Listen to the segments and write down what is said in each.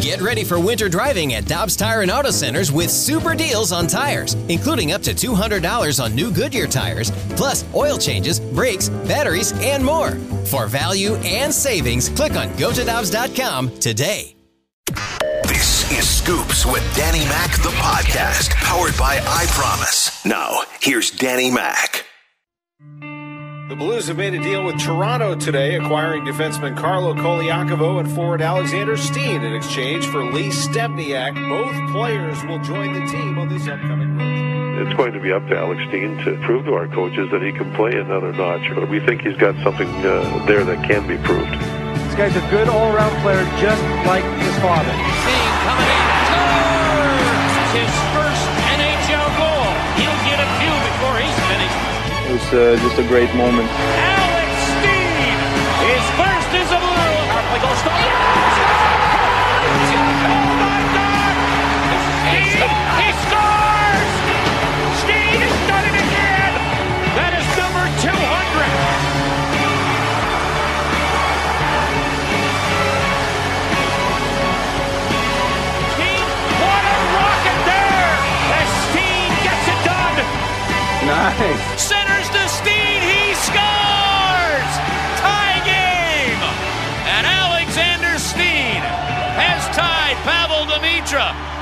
Get ready for winter driving at Dobbs Tire and Auto Centers with super deals on tires, including up to $200 on new Goodyear tires, plus oil changes, brakes, batteries, and more. For value and savings, click on gotodobbs.com today. This is Scoops with Danny Mac, the podcast, powered by I Promise. Now, here's Danny Mac. The Blues have made a deal with Toronto today, acquiring defenseman Carlo Colaiacovo and forward Alexander Steen in exchange for Lee Stempniak. Both players will join the team on this upcoming road trip. It's going to be up to Alex Steen to prove to our coaches that he can play another notch. But we think he's got something uh, there that can be proved. This guy's a good all-around player, just like his father. Steen coming in, was uh, just a great moment.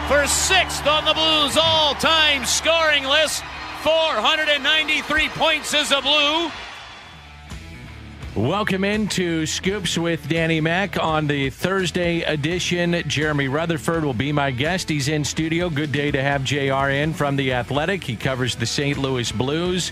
For sixth on the Blues all-time scoring list. 493 points as a Blue. Welcome into Scoops with Danny Mac on the Thursday edition. Jeremy Rutherford will be my guest. He's in studio. Good day to have JR in from The Athletic. He covers the St. Louis Blues.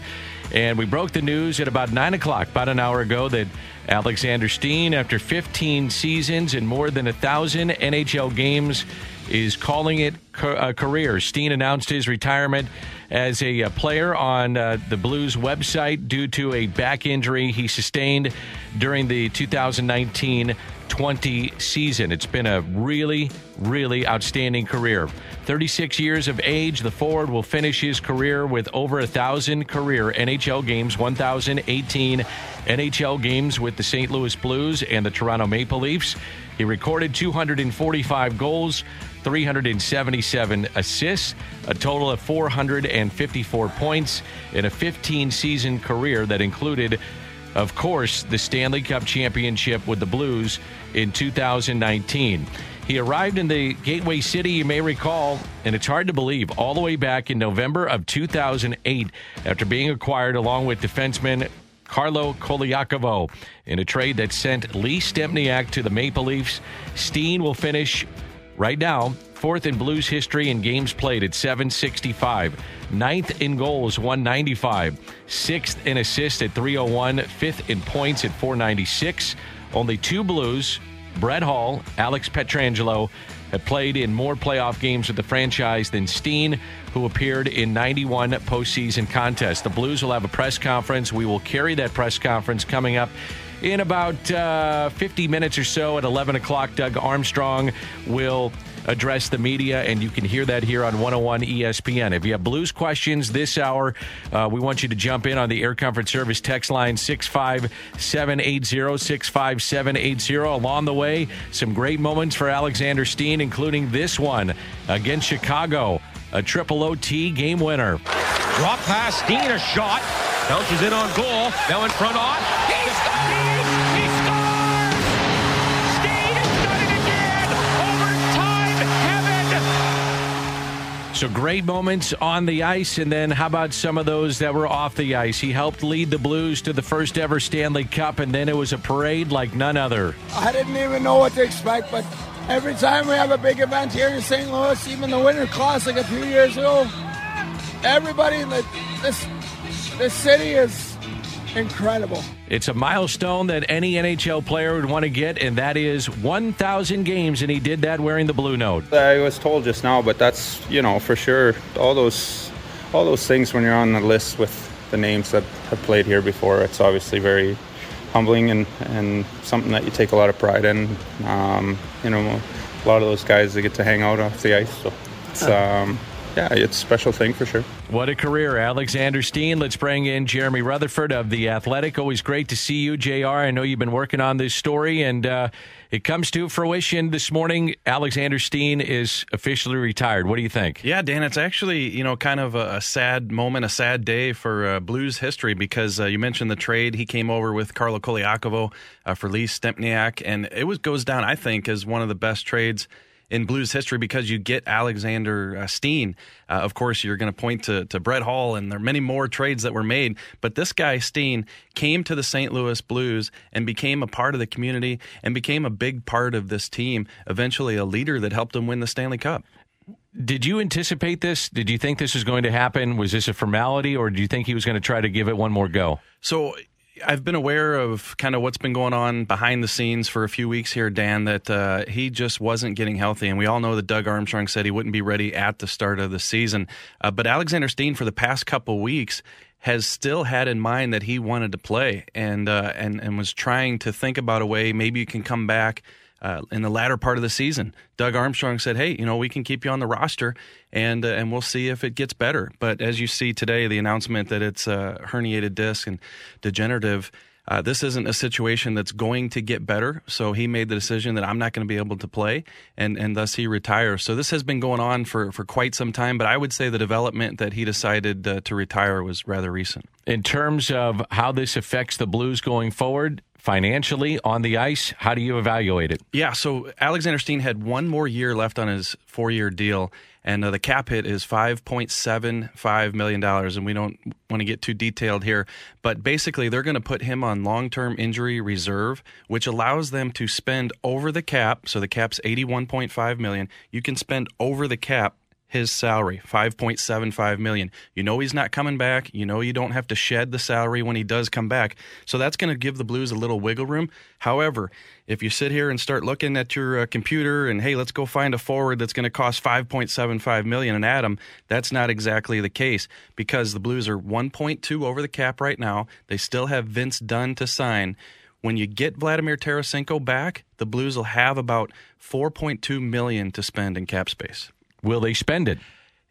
And we broke the news at about 9 o'clock, about an hour ago, that Alexander Steen, after 15 seasons and more than a 1,000 NHL games, is calling it a career. Steen announced his retirement as a, player on uh, the Blues website due to a back injury he sustained during the 2019 20 season. It's been a really, really outstanding career. 36 years of age, the forward will finish his career with over a thousand career NHL games, 1,018 NHL games with the St. Louis Blues and the Toronto Maple Leafs. He recorded 245 goals, 377 assists, a total of 454 points in a 15 season career that included, of course, the Stanley Cup championship with the Blues in 2019. He arrived in the Gateway City, you may recall, and it's hard to believe, all the way back in November of 2008 after being acquired along with defenseman Carlo Colaiacovo in a trade that sent Lee Stempniak to the Maple Leafs. Steen will finish right now fourth in Blues history in games played at 765, ninth in goals 195, sixth in assists at 301, fifth in points at 496. Only two Blues, Brett Hull, Alex Pietrangelo, have played in more playoff games with the franchise than Steen, who appeared in 91 postseason contests. The Blues will have a press conference. We will carry that press conference coming up in about uh, 50 minutes or so at 11 o'clock. Doug Armstrong will address the media, and you can hear that here on 101 ESPN. If you have Blues questions this hour, uh, we want you to jump in on the Air Comfort Service text line 65780 65780. Along the way, some great moments for Alexander Steen, including this one against Chicago, a triple OT game winner. Drop pass, Steen a shot. Bounces in on goal. Now in front on. So great moments on the ice, and then how about some of those that were off the ice? He helped lead the Blues to the first ever Stanley Cup, and then it was a parade like none other. I didn't even know what to expect, but every time we have a big event here in St. Louis, even the Winter Classic a few years ago, everybody this this city is incredible. It's a milestone that any NHL player would want to get, and that is 1,000 games, and he did that wearing the blue note. I was told just now, but that's you know for sure all those all those things when you're on the list with the names that have played here before. It's obviously very humbling and, and something that you take a lot of pride in. Um, you know, a lot of those guys they get to hang out off the ice, so it's um, yeah, it's a special thing for sure. What a career, Alexander Steen. Let's bring in Jeremy Rutherford of The Athletic. Always great to see you, JR. I know you've been working on this story, and uh, it comes to fruition this morning. Alexander Steen is officially retired. What do you think? Yeah, Dan, it's actually, you know, kind of a, a sad moment, a sad day for uh, Blues history because uh, you mentioned the trade. He came over with Carlo Colaiacovo uh, for Lee Stempniak, and it was goes down, I think, as one of the best trades – in Blues history because you get Alexander uh, Steen. Uh, of course, you're going to point to, to Brett Hull, and there are many more trades that were made. But this guy, Steen, came to the St. Louis Blues and became a part of the community and became a big part of this team, eventually a leader that helped them win the Stanley Cup. Did you anticipate this? Did you think this was going to happen? Was this a formality, or do you think he was going to try to give it one more go? So I've been aware of kind of what's been going on behind the scenes for a few weeks here, Dan, that uh, he just wasn't getting healthy. And we all know that Doug Armstrong said he wouldn't be ready at the start of the season. Uh, but Alexander Steen, for the past couple weeks, has still had in mind that he wanted to play and, uh, and, and was trying to think about a way maybe you can come back – uh, in the latter part of the season. Doug Armstrong said, "Hey, you know, we can keep you on the roster, and uh, and we'll see if it gets better." But as you see today, the announcement that it's a herniated disc and degenerative. Uh, this isn't a situation that's going to get better. So he made the decision that I'm not going to be able to play, and, and thus he retires. So this has been going on for, for quite some time, but I would say the development that he decided uh, to retire was rather recent. In terms of how this affects the Blues going forward, financially on the ice? How do you evaluate it? Yeah, so Alexander Steen had one more year left on his four year deal, and uh, the cap hit is $5.75 million. And we don't want to get too detailed here, but basically, they're going to put him on long term injury reserve, which allows them to spend over the cap. So the cap's 81.5 million. You can spend over the cap his salary, 5.75 million. You know he's not coming back. You know you don't have to shed the salary when he does come back. So that's going to give the Blues a little wiggle room. However, if you sit here and start looking at your uh, computer and hey, let's go find a forward that's going to cost 5.75 million and add him, that's not exactly the case because the Blues are 1.2 over the cap right now. They still have Vince Dunn to sign when you get Vladimir Tarasenko back, the Blues will have about 4.2 million to spend in cap space. Will they spend it?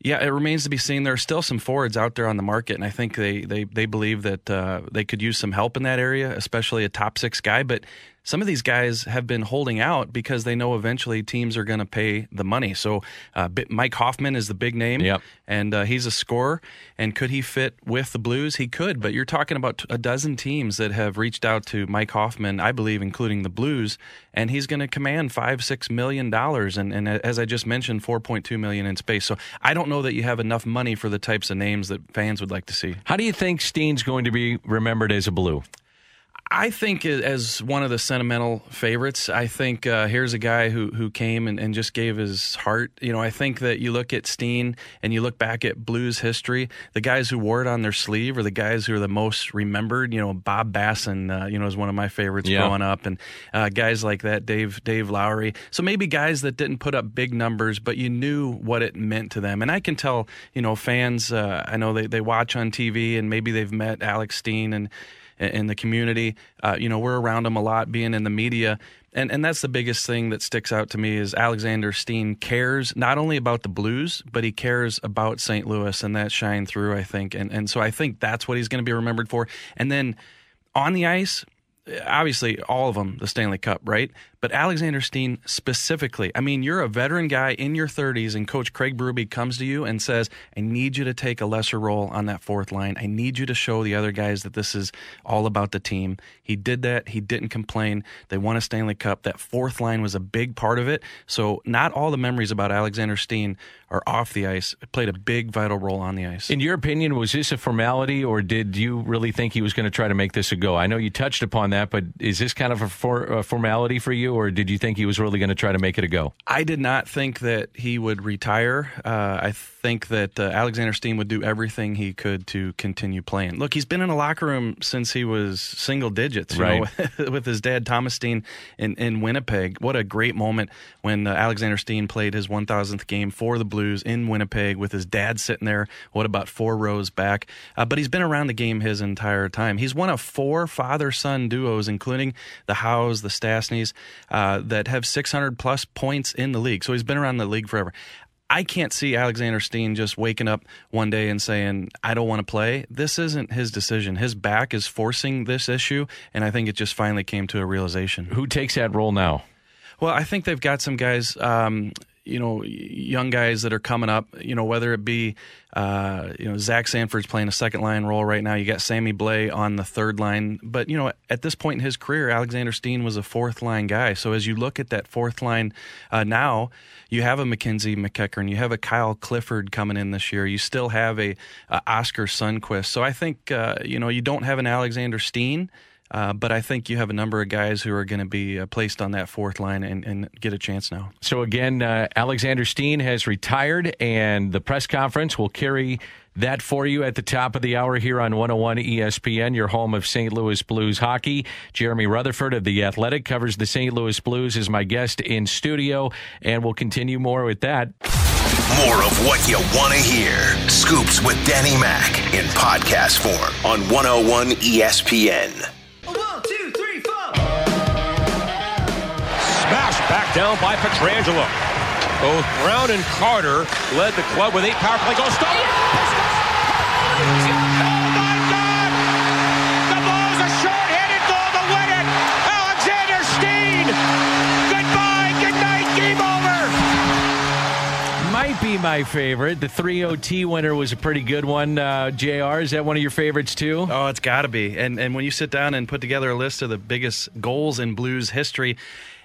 Yeah, it remains to be seen. There are still some forwards out there on the market, and I think they they, they believe that uh, they could use some help in that area, especially a top six guy. But some of these guys have been holding out because they know eventually teams are going to pay the money. So uh, Mike Hoffman is the big name, yep. and uh, he's a scorer. And could he fit with the Blues? He could, but you're talking about a dozen teams that have reached out to Mike Hoffman, I believe, including the Blues, and he's going to command five, six million dollars, and, and as I just mentioned, four point two million in space. So I don't know that you have enough money for the types of names that fans would like to see. How do you think Steen's going to be remembered as a Blue? I think as one of the sentimental favorites, I think uh, here's a guy who who came and, and just gave his heart. You know, I think that you look at Steen and you look back at blues history, the guys who wore it on their sleeve are the guys who are the most remembered. You know, Bob Bassen, uh, you know, is one of my favorites yeah. growing up, and uh, guys like that, Dave Dave Lowry. So maybe guys that didn't put up big numbers, but you knew what it meant to them. And I can tell, you know, fans. Uh, I know they they watch on TV and maybe they've met Alex Steen and in the community. Uh, you know, we're around him a lot, being in the media, and and that's the biggest thing that sticks out to me is Alexander Steen cares not only about the Blues, but he cares about St. Louis, and that shined through, I think, and and so I think that's what he's going to be remembered for. And then on the ice, obviously all of them the Stanley Cup, right? But Alexander Steen specifically, I mean, you're a veteran guy in your 30s, and Coach Craig Berube comes to you and says, I need you to take a lesser role on that fourth line. I need you to show the other guys that this is all about the team. He did that. He didn't complain. They won a Stanley Cup. That fourth line was a big part of it. So, not all the memories about Alexander Steen are off the ice. It played a big, vital role on the ice. In your opinion, was this a formality, or did you really think he was going to try to make this a go? I know you touched upon that, but is this kind of a, for, a formality for you? Or did you think he was really going to try to make it a go? I did not think that he would retire. Uh, I think that uh, Alexander Steen would do everything he could to continue playing. Look, he's been in a locker room since he was single digits, right? Know, with his dad Thomas Steen in, in Winnipeg. What a great moment when uh, Alexander Steen played his 1,000th game for the Blues in Winnipeg with his dad sitting there. What about four rows back? Uh, but he's been around the game his entire time. He's one of four father-son duos, including the Howes, the Stastnys, uh, that have 600 plus points in the league. So he's been around the league forever. I can't see Alexander Steen just waking up one day and saying, I don't want to play. This isn't his decision. His back is forcing this issue, and I think it just finally came to a realization. Who takes that role now? Well, I think they've got some guys. Um, you know, young guys that are coming up, you know, whether it be, uh, you know, Zach Sanford's playing a second line role right now. You got Sammy Blais on the third line. But, you know, at this point in his career, Alexander Steen was a fourth line guy. So as you look at that fourth line uh, now, you have a Mackenzie MacEachern, you have a Kyle Clifford coming in this year. You still have a, a Oskar Sundqvist. So I think, uh, you know, you don't have an Alexander Steen. Uh, but I think you have a number of guys who are going to be uh, placed on that fourth line and, and, get a chance now. So, again, uh, Alexander Steen has retired, and the press conference will carry that for you at the top of the hour here on 101 ESPN, your home of St. Louis Blues hockey. Jeremy Rutherford of The Athletic covers the St. Louis Blues is my guest in studio, and we'll continue more with that. More of what you want to hear. Scoops with Danny Mac in podcast form on 101 ESPN. Down by Pietrangelo. Both Brown and Carter led the club with eight power play goals. Stop! It! Oh, my God! The ball's a short-handed goal to win it! Alexander Steen! Goodbye, good night, game over! Might be my favorite. The 3 OT winner was a pretty good one. Uh, JR, is that one of your favorites too? Oh, it's got to be. And, and when you sit down and put together a list of the biggest goals in Blues history,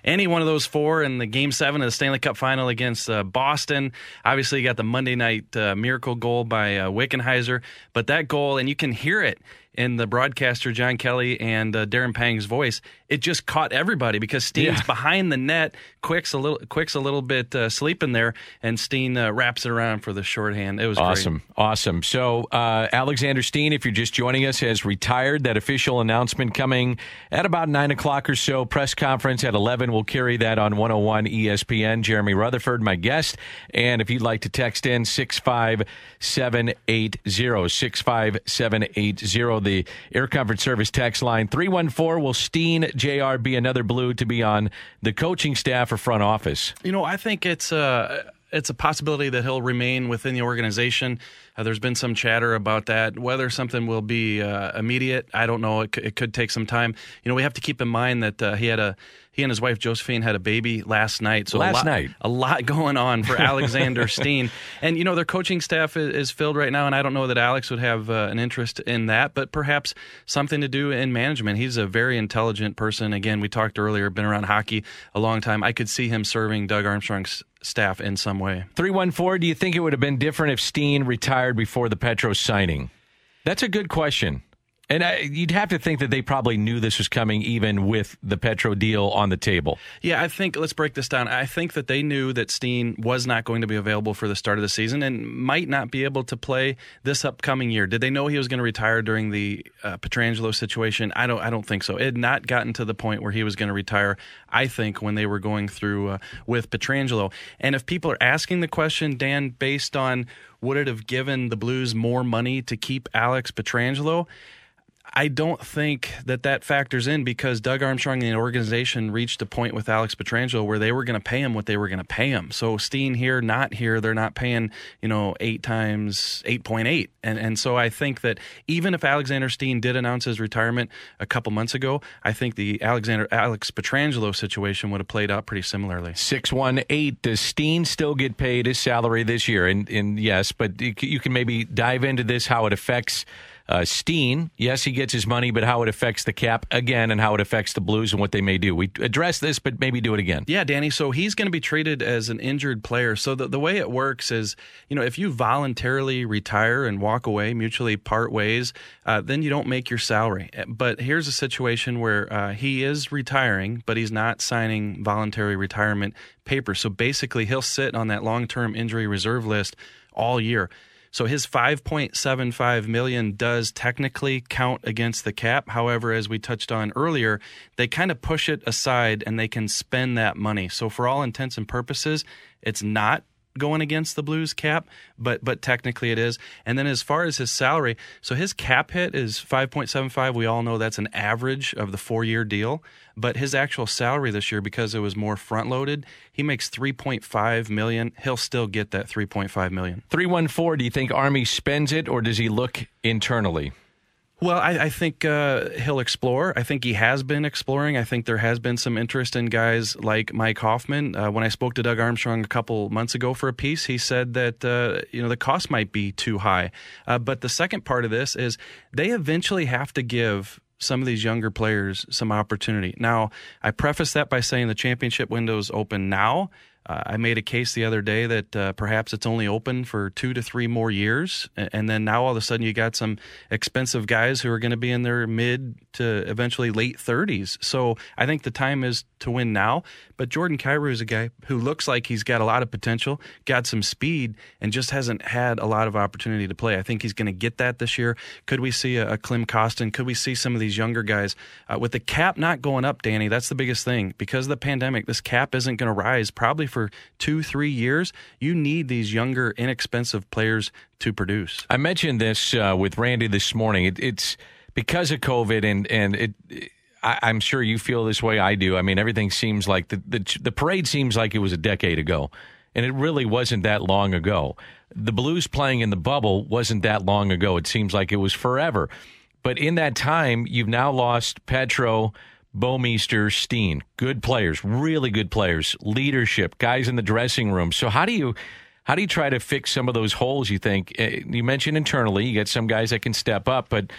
any one of those four in the game seven of the Stanley Cup final against uh, Boston. Obviously, you got the Monday night uh, miracle goal by uh, Wickenheiser, but that goal, and you can hear it in the broadcaster John Kelly and uh, Darren Pang's voice, it just caught everybody because Steen's yeah. behind the net. Quick's a little, Quick's a little bit uh, sleeping there, and Steen uh, wraps it around for the shorthand. It was awesome, great. awesome. So uh, Alexander Steen, if you're just joining us, has retired. That official announcement coming at about nine o'clock or so. Press conference at eleven. We'll carry that on 101 ESPN. Jeremy Rutherford, my guest, and if you'd like to text in six five seven eight zero six five seven eight zero the Air Comfort Service text line 314. Will Steen JR be another blue to be on the coaching staff or front office? You know, I think it's a, uh, it's a possibility that he'll remain within the organization. Uh, there's been some chatter about that. Whether something will be uh, immediate, I don't know. It, c- it, could take some time. You know, we have to keep in mind that uh, he had a he and his wife Josephine had a baby last night. So last a lot, night, a lot going on for Alexander Steen, and you know their coaching staff is, is, filled right now. And I don't know that Alex would have uh, an interest in that, but perhaps something to do in management. He's a very intelligent person. Again, we talked earlier, been around hockey a long time. I could see him serving Doug Armstrong's staff in some way. 314, do you think it would have been different if Steen retired before the Petros signing? That's a good question. And I, you'd have to think that they probably knew this was coming even with the Petro deal on the table. Yeah, I think, let's break this down. I think that they knew that Steen was not going to be available for the start of the season and might not be able to play this upcoming year. Did they know he was going to retire during the uh, Pietrangelo situation? I don't, I don't think so. It had not gotten to the point where he was going to retire, I think, when they were going through uh, with Pietrangelo, And if people are asking the question, Dan, based on would it have given the Blues more money to keep Alex Pietrangelo? I don't think that that factors in because Doug Armstrong and the organization reached a point with Alex Pietrangelo where they were going to pay him what they were going to pay him. So Steen here, not here, they're not paying you know eight times eight point eight, and and so I think that even if Alexander Steen did announce his retirement a couple months ago, I think the Alexander Alex Pietrangelo situation would have played out pretty similarly. Six one eight. Does Steen still get paid his salary this year? And and yes, but you can maybe dive into this how it affects uh, Steen, yes, he gets his money, but how it affects the cap again and how it affects the Blues and what they may do. We address this, but maybe do it again. Yeah, Danny. So he's going to be treated as an injured player. So the, the way it works is, you know, if you voluntarily retire and walk away, mutually part ways, uh, then you don't make your salary. But here's a situation where uh, he is retiring, but he's not signing voluntary retirement papers. So basically, he'll sit on that long term injury reserve list all year. So his 5.75 million does technically count against the cap. However, as we touched on earlier, they kind of push it aside and they can spend that money. So for all intents and purposes, it's not going against the Blues cap, but but technically it is. And then as far as his salary, so his cap hit is 5.75. We all know that's an average of the 4-year deal, but his actual salary this year because it was more front loaded, he makes 3.5 million. He'll still get that 3.5 million. 314, do you think Army spends it or does he look internally? Well, I, I think uh, he'll explore. I think he has been exploring. I think there has been some interest in guys like Mike Hoffman. Uh, when I spoke to Doug Armstrong a couple months ago for a piece, he said that uh, you know the cost might be too high. Uh, but the second part of this is they eventually have to give some of these younger players some opportunity. Now, I preface that by saying the championship window is open now. Uh, I made a case the other day that uh, perhaps it's only open for two to three more years, and then now all of a sudden you got some expensive guys who are going to be in their mid to eventually late 30s. So I think the time is to win now. But Jordan Kyrou is a guy who looks like he's got a lot of potential, got some speed, and just hasn't had a lot of opportunity to play. I think he's going to get that this year. Could we see a, a Klim Kostin? Could we see some of these younger guys uh, with the cap not going up, Danny? That's the biggest thing because of the pandemic. This cap isn't going to rise probably for two, three years. You need these younger, inexpensive players to produce. I mentioned this uh, with Randy this morning. It, it's because of COVID and and it I, am sure you feel this way. I do. I mean, everything seems like the, the the parade seems like it was a decade ago, and it really wasn't that long ago. The Blues playing in the bubble wasn't that long ago. It seems like it was forever. But in that time, you've now lost Petro, Bouwmeester, Steen. Good players, really good players, leadership, guys in the dressing room. So how do you how do you try to fix some of those holes? You think eh, you mentioned internally, you get some guys that can step up, but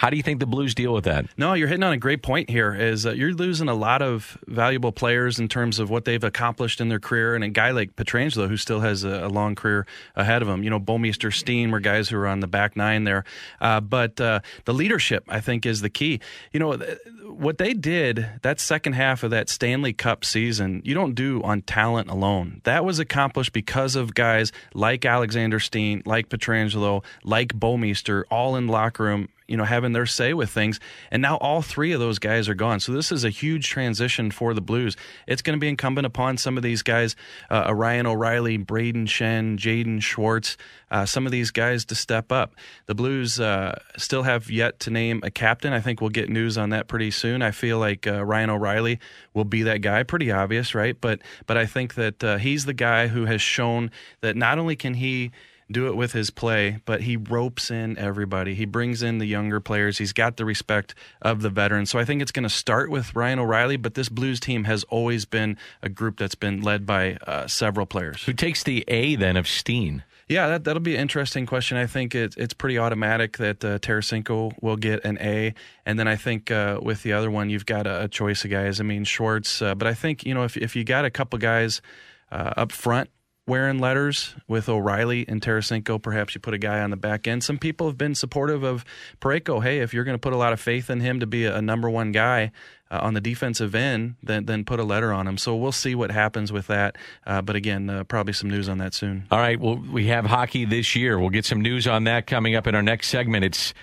how do you think the Blues deal with that? No, you're hitting on a great point here. Is uh, you're losing a lot of valuable players in terms of what they've accomplished in their career, and a guy like Pietrangelo who still has a, a long career ahead of him. You know, Bouwmeester, Steen were guys who are on the back nine there, uh, but uh, the leadership I think is the key. You know, what they did that second half of that Stanley Cup season, you don't do on talent alone. That was accomplished because of guys like Alexander Steen, like Pietrangelo, like Bouwmeester, all in locker room you know, having their say with things. And now all three of those guys are gone. So this is a huge transition for the Blues. It's going to be incumbent upon some of these guys, uh, Ryan O'Reilly, Brayden Schenn, Jaden Schwartz, uh, some of these guys to step up. The Blues uh, still have yet to name a captain. I think we'll get news on that pretty soon. I feel like uh, Ryan O'Reilly will be that guy. Pretty obvious, right? But but I think that uh, he's the guy who has shown that not only can he do it with his play, but he ropes in everybody. He brings in the younger players. He's got the respect of the veterans. So I think it's going to start with Ryan O'Reilly, but this Blues team has always been a group that's been led by uh, several players. Who takes the A then of Steen? Yeah, that, that'll be an interesting question. I think it, it's pretty automatic that uh, Tarasenko will get an A. And then I think uh, with the other one, you've got a, a choice of guys. I mean, Schwartz. Uh, but I think, you know, if, if you got a couple guys uh, up front wearing letters with O'Reilly and Tarasenko. Perhaps you put a guy on the back end. Some people have been supportive of Parayko. Hey, if you're going to put a lot of faith in him to be a, number one guy uh, on the defensive end, then then put a letter on him. So we'll see what happens with that. Uh, but again, uh, probably some news on that soon. All right. Well, we have hockey this year. We'll get some news on that coming up in our next segment. It's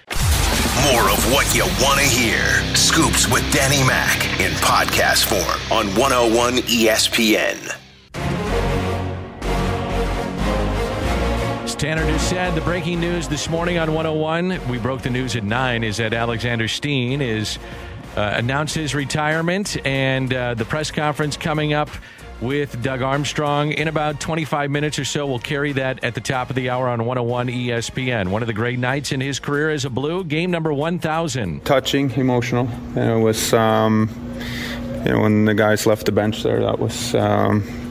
more of what you want to hear. Scoops with Danny Mac in podcast form on 101 ESPN. Tanner just said The breaking news this morning on 101, we broke the news at 9, is that Alexander Steen is uh, announced his retirement and uh, the press conference coming up with Doug Armstrong in about 25 minutes or so. We'll carry that at the top of the hour on 101 ESPN. One of the great nights in his career as a Blue, game number 1,000. Touching, emotional. And it was, um, you know, when the guys left the bench there, that was. Um,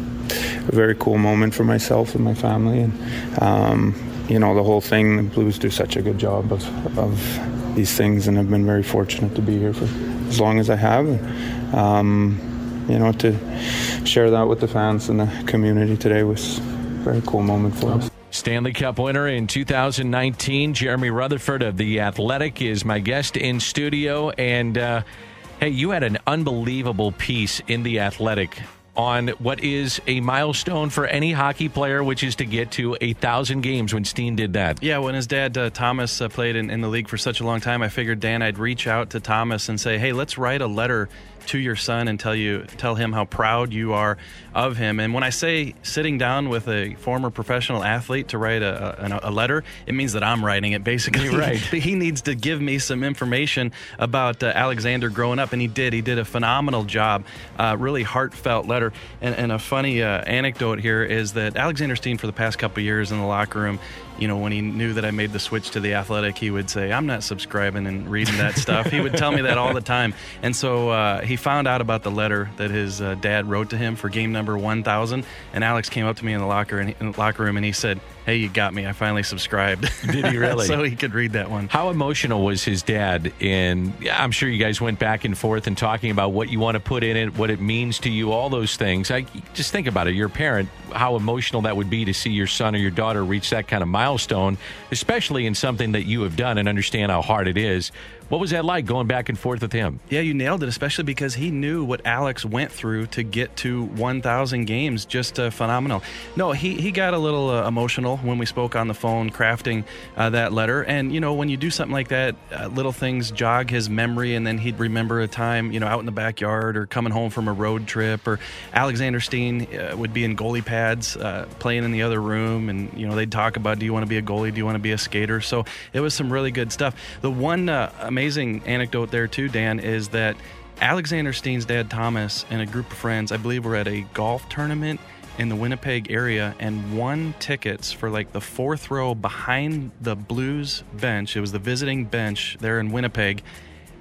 a very cool moment for myself and my family. And um, you know, the whole thing. The Blues do such a good job of of these things, and I've been very fortunate to be here for as long as I have. Um, you know, to share that with the fans and the community today was a very cool moment for us. Stanley Cup winner in 2019, Jeremy Rutherford of The Athletic, is my guest in studio. And uh, hey, you had an unbelievable piece in The Athletic on what is a milestone for any hockey player, which is to get to a thousand games when Steen did that. Yeah, when his dad uh, Thomas uh, played in, in, the league for such a long time, I figured Dan, I'd reach out to Thomas and say, "Hey, let's write a letter to your son and tell you tell him how proud you are of him. And when I say sitting down with a former professional athlete to write a, a, a letter, it means that I'm writing it. Basically, right? he needs to give me some information about uh, Alexander growing up, and he did. He did a phenomenal job. Uh, really heartfelt letter. And, and a funny uh, anecdote here is that Alexander Steen, for the past couple years in the locker room, you know, when he knew that I made the switch to the athletic, he would say, I'm not subscribing and reading that stuff. he would tell me that all the time. And so uh, he found out about the letter that his uh, dad wrote to him for game number 1000. And Alex came up to me in the locker, in the locker room and he said, Hey, you got me. I finally subscribed. Did he really? so he could read that one. How emotional was his dad? And I'm sure you guys went back and forth and talking about what you want to put in it, what it means to you, all those things. I just think about it. You're a parent. How emotional that would be to see your son or your daughter reach that kind of milestone, especially in something that you have done and understand how hard it is. What was that like going back and forth with him? Yeah, you nailed it, especially because he knew what Alex went through to get to 1,000 games. Just uh, phenomenal. No, he, he got a little uh, emotional when we spoke on the phone crafting uh, that letter. And, you know, when you do something like that, uh, little things jog his memory, and then he'd remember a time, you know, out in the backyard or coming home from a road trip. Or Alexander Steen uh, would be in goalie pads uh, playing in the other room, and, you know, they'd talk about do you want to be a goalie? Do you want to be a skater? So it was some really good stuff. The one amazing anecdote there too, Dan, is that Alexander Steen's dad Thomas and a group of friends, I believe, were at a golf tournament in the Winnipeg area and won tickets for like the fourth row behind the Blues bench. It was the visiting bench there in Winnipeg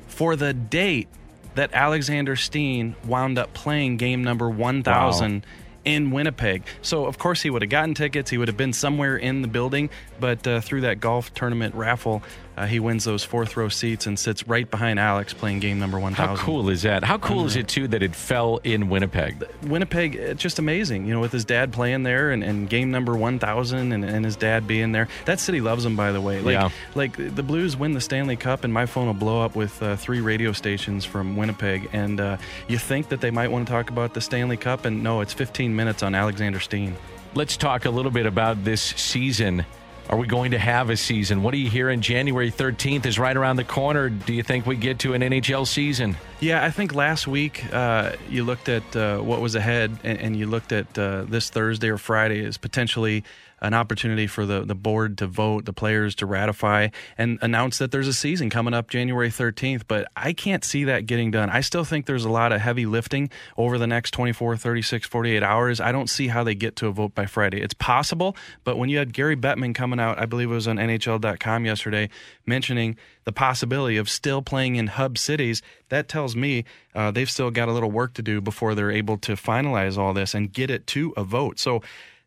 for the date that Alexander Steen wound up playing game number 1000 wow. in Winnipeg. So, of course, he would have gotten tickets. He would have been somewhere in the building, but uh, through that golf tournament raffle, uh, he wins those fourth row seats and sits right behind Alex playing game number 1000. How cool is that? How cool is it, too, that it fell in Winnipeg? Winnipeg, it's just amazing, you know, with his dad playing there and, and game number 1000 and, and, his dad being there. That city loves him, by the way. Like, yeah. like the Blues win the Stanley Cup, and my phone will blow up with uh, three radio stations from Winnipeg. And uh, you think that they might want to talk about the Stanley Cup, and no, it's 15 minutes on Alexander Steen. Let's talk a little bit about this season are we going to have a season? What are you hearing? January 13th is right around the corner. Do you think we get to an NHL season? Yeah, I think last week uh, you looked at uh, what was ahead and, and you looked at uh, this Thursday or Friday as potentially an opportunity for the, the board to vote, the players to ratify, and announce that there's a season coming up January 13th. But I can't see that getting done. I still think there's a lot of heavy lifting over the next 24, 36, 48 hours. I don't see how they get to a vote by Friday. It's possible, but when you had Gary Bettman coming out, I believe it was on NHL.com yesterday, mentioning the possibility of still playing in hub cities, that tells me uh, they've still got a little work to do before they're able to finalize all this and get it to a vote. So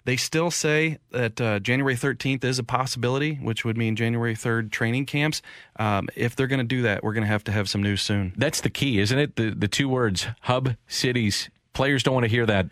they still say that uh, January 13th is a possibility, which would mean January 3rd training camps. Um, if they're going to do that, we're going to have to have some news soon. That's the key, isn't it? The the two words hub cities. Players don't want to hear that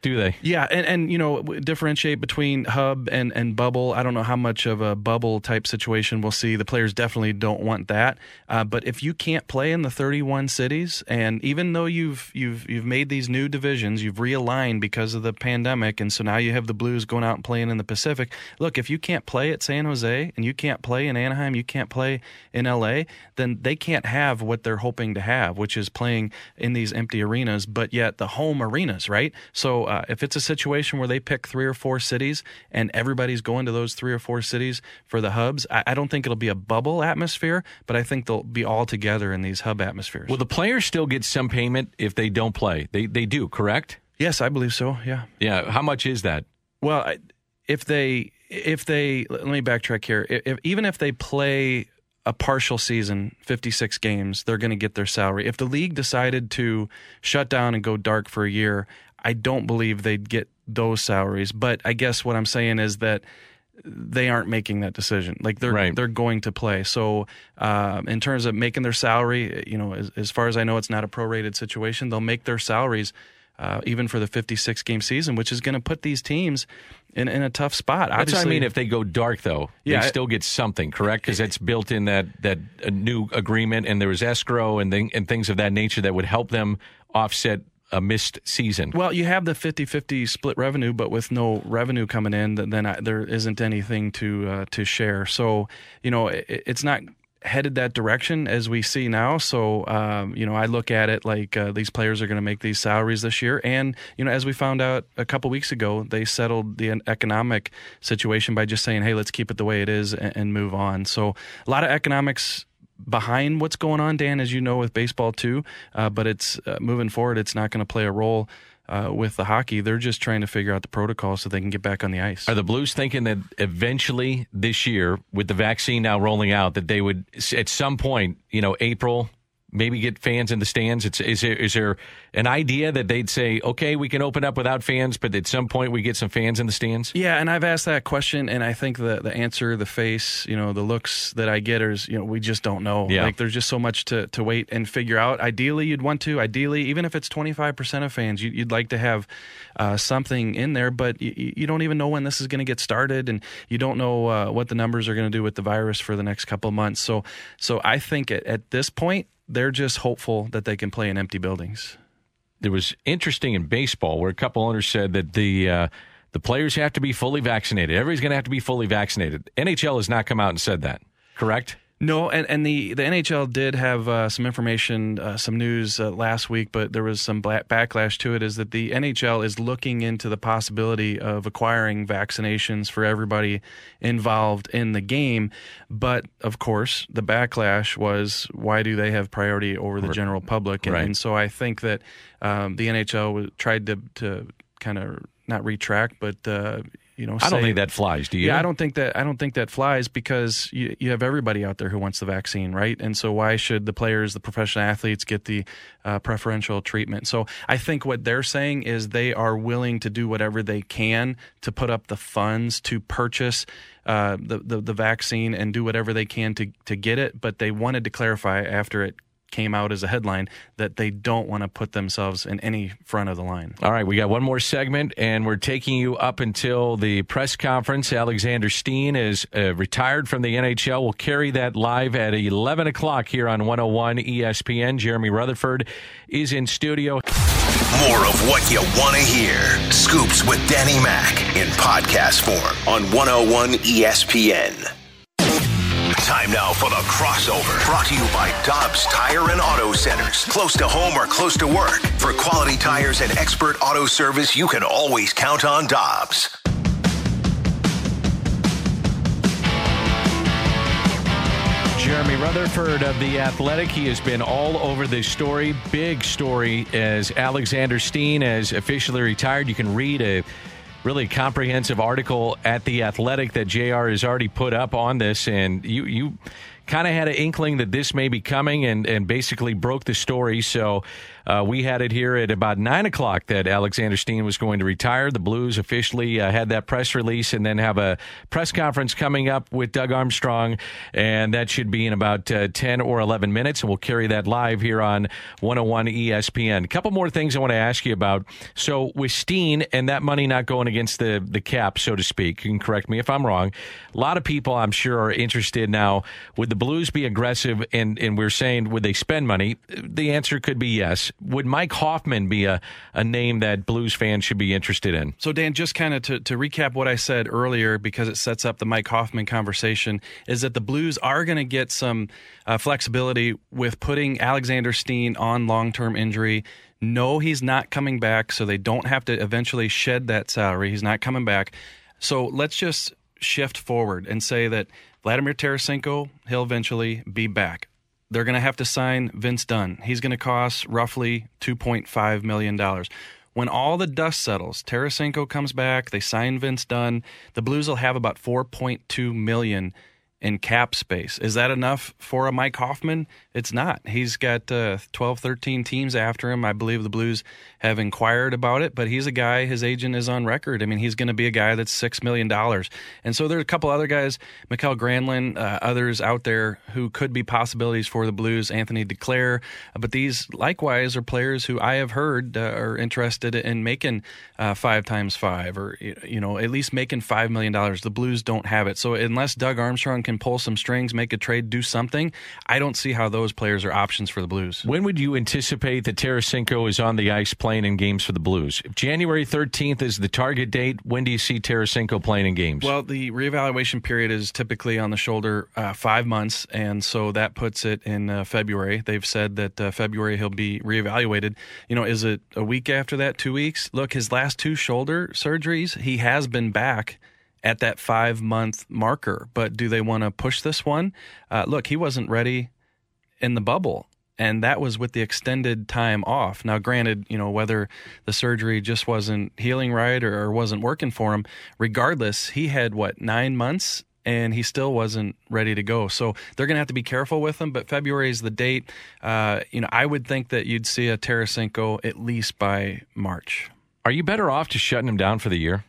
do they? Yeah, and, and you know differentiate between hub and, and bubble. I don't know how much of a bubble type situation we'll see. The players definitely don't want that. Uh, but if you can't play in the 31 cities, and even though you've you've you've made these new divisions, you've realigned because of the pandemic, and so now you have the Blues going out and playing in the Pacific. Look, if you can't play at San Jose and you can't play in Anaheim, you can't play in LA, then they can't have what they're hoping to have, which is playing in these empty arenas, but yet the home arenas, right? So uh, if it's a situation where they pick three or four cities and everybody's going to those three or four cities for the hubs, I, I don't think it'll be a bubble atmosphere, but I think they'll be all together in these hub atmospheres. Will the players still get some payment if they don't play? They they do, correct? Yes, I believe so. Yeah. Yeah. How much is that? Well, if they if they let me backtrack here. If, even if they play a partial season, 56 games, they're going to get their salary. If the league decided to shut down and go dark for a year, I don't believe they'd get those salaries. But I guess what I'm saying is that they aren't making that decision. Like they're right. they're going to play. So uh, in terms of making their salary, you know, as, as, far as I know, it's not a prorated situation. They'll make their salaries. Uh, even for the 56 game season, which is going to put these teams in, in a tough spot. That's what I mean. If they go dark, though, yeah, they still get something, correct? Because it's built in that that new agreement, and there was escrow and thing, and things of that nature that would help them offset a missed season. Well, you have the 50-50 split revenue, but with no revenue coming in, then I, there isn't anything to uh, to share. So, you know, it, it's not headed that direction as we see now. So, um, you know, I look at it like uh, these players are going to make these salaries this year. And, you know, as we found out a couple weeks ago, they settled the economic situation by just saying, hey, let's keep it the way it is and, and move on. So, a lot of economics behind what's going on, Dan, as you know, with baseball too. Uh, but it's uh, moving forward, it's not going to play a role uh, with the hockey. They're just trying to figure out the protocol so they can get back on the ice. Are the Blues thinking that eventually this year, with the vaccine now rolling out, that they would at some point, you know, April, maybe get fans in the stands? It's, is there is there an idea that they'd say, okay, we can open up without fans, but at some point we get some fans in the stands? Yeah, and I've asked that question, and I think the the answer, the face, you know, the looks that I get is, you know, we just don't know. Yeah. Like there's just so much to to wait and figure out. Ideally, you'd want to. Ideally, even if it's 25 percent of fans, you, would like to have uh, something in there, but you, you, don't even know when this is going to get started, and you don't know uh, what the numbers are going to do with the virus for the next couple of months. So, so I think at, at this point they're just hopeful that they can play in empty buildings. It was interesting in baseball where a couple owners said that the uh, the players have to be fully vaccinated. Everybody's going to have to be fully vaccinated. NHL has not come out and said that. Correct? No, and, and the, the NHL did have uh, some information, uh, some news uh, last week, but there was some backlash to it. Is that the NHL is looking into the possibility of acquiring vaccinations for everybody involved in the game. But of course, the backlash was why do they have priority over the general public? And, Right. and so I think that um, the NHL tried to, to kind of not retract, but uh, you know, I don't think that flies. Do you? yeah, I don't think that I don't think that flies because you, you have everybody out there who wants the vaccine, right? And so why should the players, the professional athletes, get the uh, preferential treatment? So I think what they're saying is they are willing to do whatever they can to put up the funds to purchase. Uh, the, the the vaccine and do whatever they can to to get it, but they wanted to clarify after it came out as a headline that they don't want to put themselves in any front of the line. All right, we got one more segment, and we're taking you up until the press conference. Alexander Steen is uh, retired from the NHL. We'll carry that live at 11 o'clock here on 101 ESPN. Jeremy Rutherford is in studio. More of what you want to hear. Scoops with Danny Mac in podcast form on 101 ESPN. Time now for the crossover. Brought to you by Dobbs Tire and Auto Centers. Close to home or close to work. For quality tires and expert auto service, you can always count on Dobbs. Jeremy Rutherford of The Athletic. He has been all over this story. Big story as Alexander Steen has officially retired. You can read a really comprehensive article at The Athletic that JR has already put up on this. And you, you kind of had an inkling that this may be coming and, and basically broke the story. So uh, we had it here at about 9 o'clock that Alexander Steen was going to retire. The Blues officially uh, had that press release and then have a press conference coming up with Doug Armstrong. And that should be in about uh, 10 or 11 minutes. And we'll carry that live here on 101 ESPN. A couple more things I want to ask you about. So with Steen and that money not going against the, the cap, so to speak, you can correct me if I'm wrong. A lot of people, I'm sure, are interested now. with the Blues be aggressive? And, and we're saying, would they spend money? The answer could be yes. Would Mike Hoffman be a, a name that Blues fans should be interested in? So, Dan, just kind of to, to recap what I said earlier, because it sets up the Mike Hoffman conversation, is that the Blues are going to get some uh, flexibility with putting Alexander Steen on long term injury. No, he's not coming back, so they don't have to eventually shed that salary. He's not coming back. So, let's just shift forward and say that Vladimir Tarasenko, he'll eventually be back they're going to have to sign Vince Dunn. He's going to cost roughly $2.5 million. When all the dust settles, Tarasenko comes back, they sign Vince Dunn, the Blues will have about 4.2 million in cap space. Is that enough for a Mike Hoffman? It's not. He's got uh, 12, 13 teams after him. I believe the Blues have inquired about it, but he's a guy, his agent is on record. I mean, he's going to be a guy that's $6 million. And so there are a couple other guys, Mikael Granlund, uh, others out there who could be possibilities for the Blues, Anthony Duclair. But these likewise are players who I have heard uh, are interested in making uh, five times five or, you know, at least making $5 million. The Blues don't have it. So unless Doug Armstrong can pull some strings, make a trade, do something. I don't see how those players are options for the Blues. When would you anticipate that Tarasenko is on the ice in games for the Blues? January 13th is the target date, when do you see Tarasenko playing in games? Well, the reevaluation period is typically on the shoulder uh, five months, and so that puts it in uh, February. They've said that uh, February he'll be reevaluated. You know, is it a week after that, two weeks? Look, his last two shoulder surgeries, he has been back at that five month marker. But do they want to push this one? Uh, look, he wasn't ready in the bubble. And that was with the extended time off. Now, granted, you know, whether the surgery just wasn't healing right or, or wasn't working for him, regardless, he had what, nine months and he still wasn't ready to go. So they're going to have to be careful with him. But February is the date. Uh, you know, I would think that you'd see a Tarasenko at least by March. Are you better off just shutting him down for the year?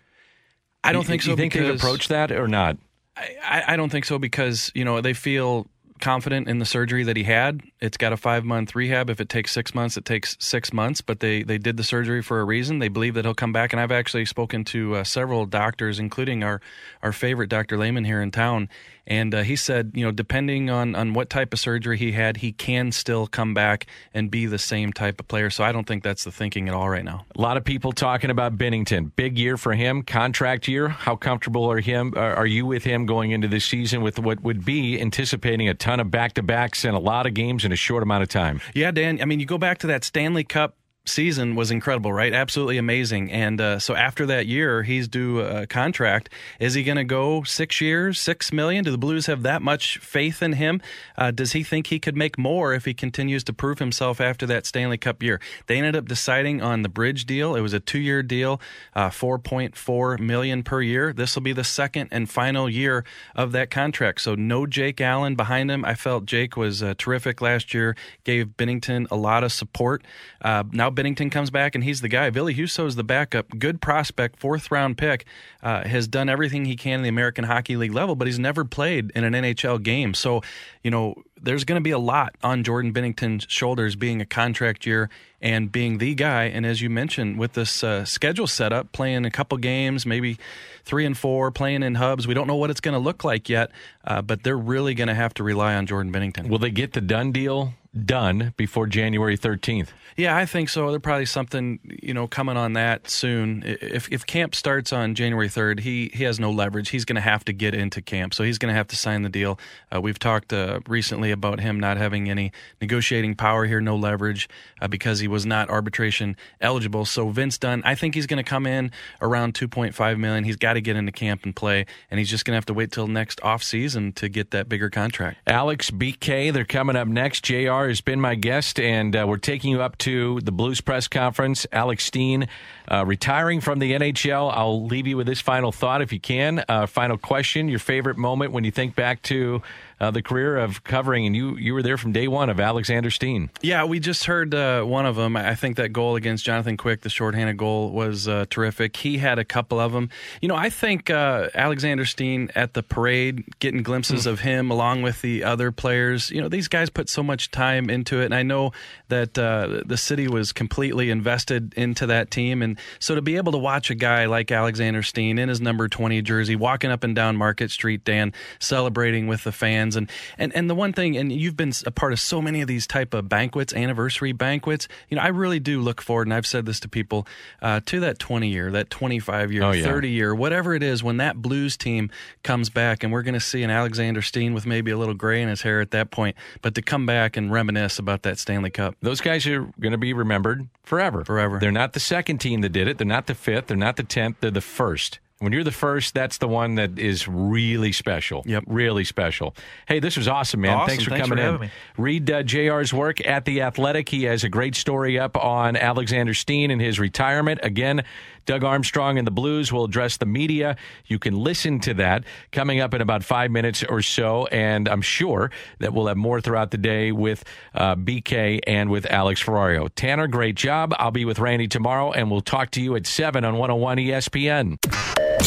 I don't think so. You think they've approached that or not? I, I don't think so because you know they feel confident in the surgery that he had. It's got a five month rehab. If it takes six months, it takes six months. But they they did the surgery for a reason. They believe that he'll come back. And I've actually spoken to uh, several doctors, including our our favorite Dr. Lehman here in town. And uh, he said, you know, depending on, on what type of surgery he had, he can still come back and be the same type of player. So I don't think that's the thinking at all right now. A lot of people talking about Binnington. Big year for him, contract year. How comfortable are him? Are you with him going into this season with what would be anticipating a ton of back to backs and a lot of games in a short amount of time? Yeah, Dan. I mean, you go back to that Stanley Cup season was incredible, right? Absolutely amazing. And uh, so after that year, he's due a contract. Is he going to go six years, six million? Do the Blues have that much faith in him? Uh, does he think he could make more if he continues to prove himself after that Stanley Cup year? They ended up deciding on the bridge deal. It was a two-year deal, uh, 4.4 million per year. This will be the second and final year of that contract. So no Jake Allen behind him. I felt Jake was uh, terrific last year. Gave Binnington a lot of support. Uh, now Binnington comes back and he's the guy. Ville Husso is the backup. Good prospect, fourth round pick. Uh, has done everything he can in the American Hockey League level, but he's never played in an NHL game. So, you know, there's going to be a lot on Jordan Binnington's shoulders being a contract year and being the guy. And as you mentioned, with this uh, schedule setup, playing a couple games, maybe three and four, playing in hubs, we don't know what it's going to look like yet, uh, but they're really going to have to rely on Jordan Binnington. Will they get the done deal done before January 13th? Yeah, I think so. There's probably something you know coming on that soon. If if camp starts on January 3rd, he he has no leverage. He's going to have to get into camp, so he's going to have to sign the deal. Uh, we've talked uh, recently about him not having any negotiating power here, no leverage, uh, because he was not arbitration eligible. So Vince Dunn, I think he's going to come in around 2.5 million. He's got to get into camp and play, and he's just going to have to wait till next off season to get that bigger contract. Alex BK, they're coming up next. JR. has been my guest, and uh, we're taking you up to to the Blues press conference. Alex Steen uh, retiring from the NHL. I'll leave you with this final thought, if you can. Uh, final question: Your favorite moment when you think back to uh, the career of covering, and you you were there from day one of Alexander Steen. Yeah, we just heard uh, one of them. I think that goal against Jonathan Quick, the shorthanded goal, was uh, terrific. He had a couple of them. You know, I think uh, Alexander Steen at the parade, getting glimpses mm. of him along with the other players. You know, these guys put so much time into it, and I know that uh, the city was completely invested into that team, and so to be able to watch a guy like Alexander Steen in his number twenty jersey, walking up and down Market Street, Dan, celebrating with the fans fans and and and the one thing and you've been a part of so many of these type of banquets anniversary banquets. You know i really do look forward and i've said this to people uh, to that 20 year that 25 year oh, yeah. 30 year whatever it is when that blues team comes back and we're going to see an alexander steen with maybe a little gray in his hair at that point but to come back and reminisce about that stanley cup. Those guys are going to be remembered forever. Forever. They're not the second team that did it. They're not the fifth. They're not the tenth. They're the first when you're the first, that's the one that is really special. Yep. Really special. Hey, this was awesome, man. Awesome. Thanks for Thanks coming for in. Me. Read uh, JR's work at The Athletic. He has a great story up on Alexander Steen and his retirement. Again, Doug Armstrong and the Blues will address the media. You can listen to that coming up in about five minutes or so. And I'm sure that we'll have more throughout the day with uh, BK and with Alex Ferrario. Tanner, great job. I'll be with Randy tomorrow, and we'll talk to you at 7 on 101 ESPN.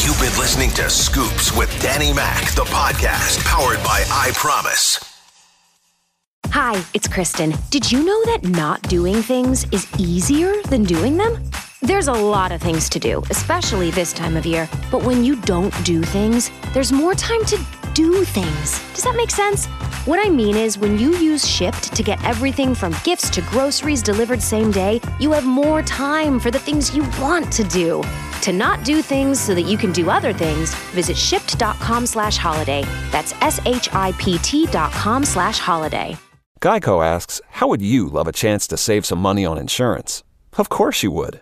You've been listening to Scoops with Danny Mac, the podcast powered by I Promise. Hi, it's Kristen. Did you know that not doing things is easier than doing them? There's a lot of things to do, especially this time of year. But when you don't do things, there's more time to do things. Does that make sense? What I mean is, when you use Shipt to get everything from gifts to groceries delivered same day, you have more time for the things you want to do. To not do things so that you can do other things, visit shipt.com slash holiday. That's S-H-I-P-T dot com slash holiday. Geico asks, how would you love a chance to save some money on insurance? Of course you would.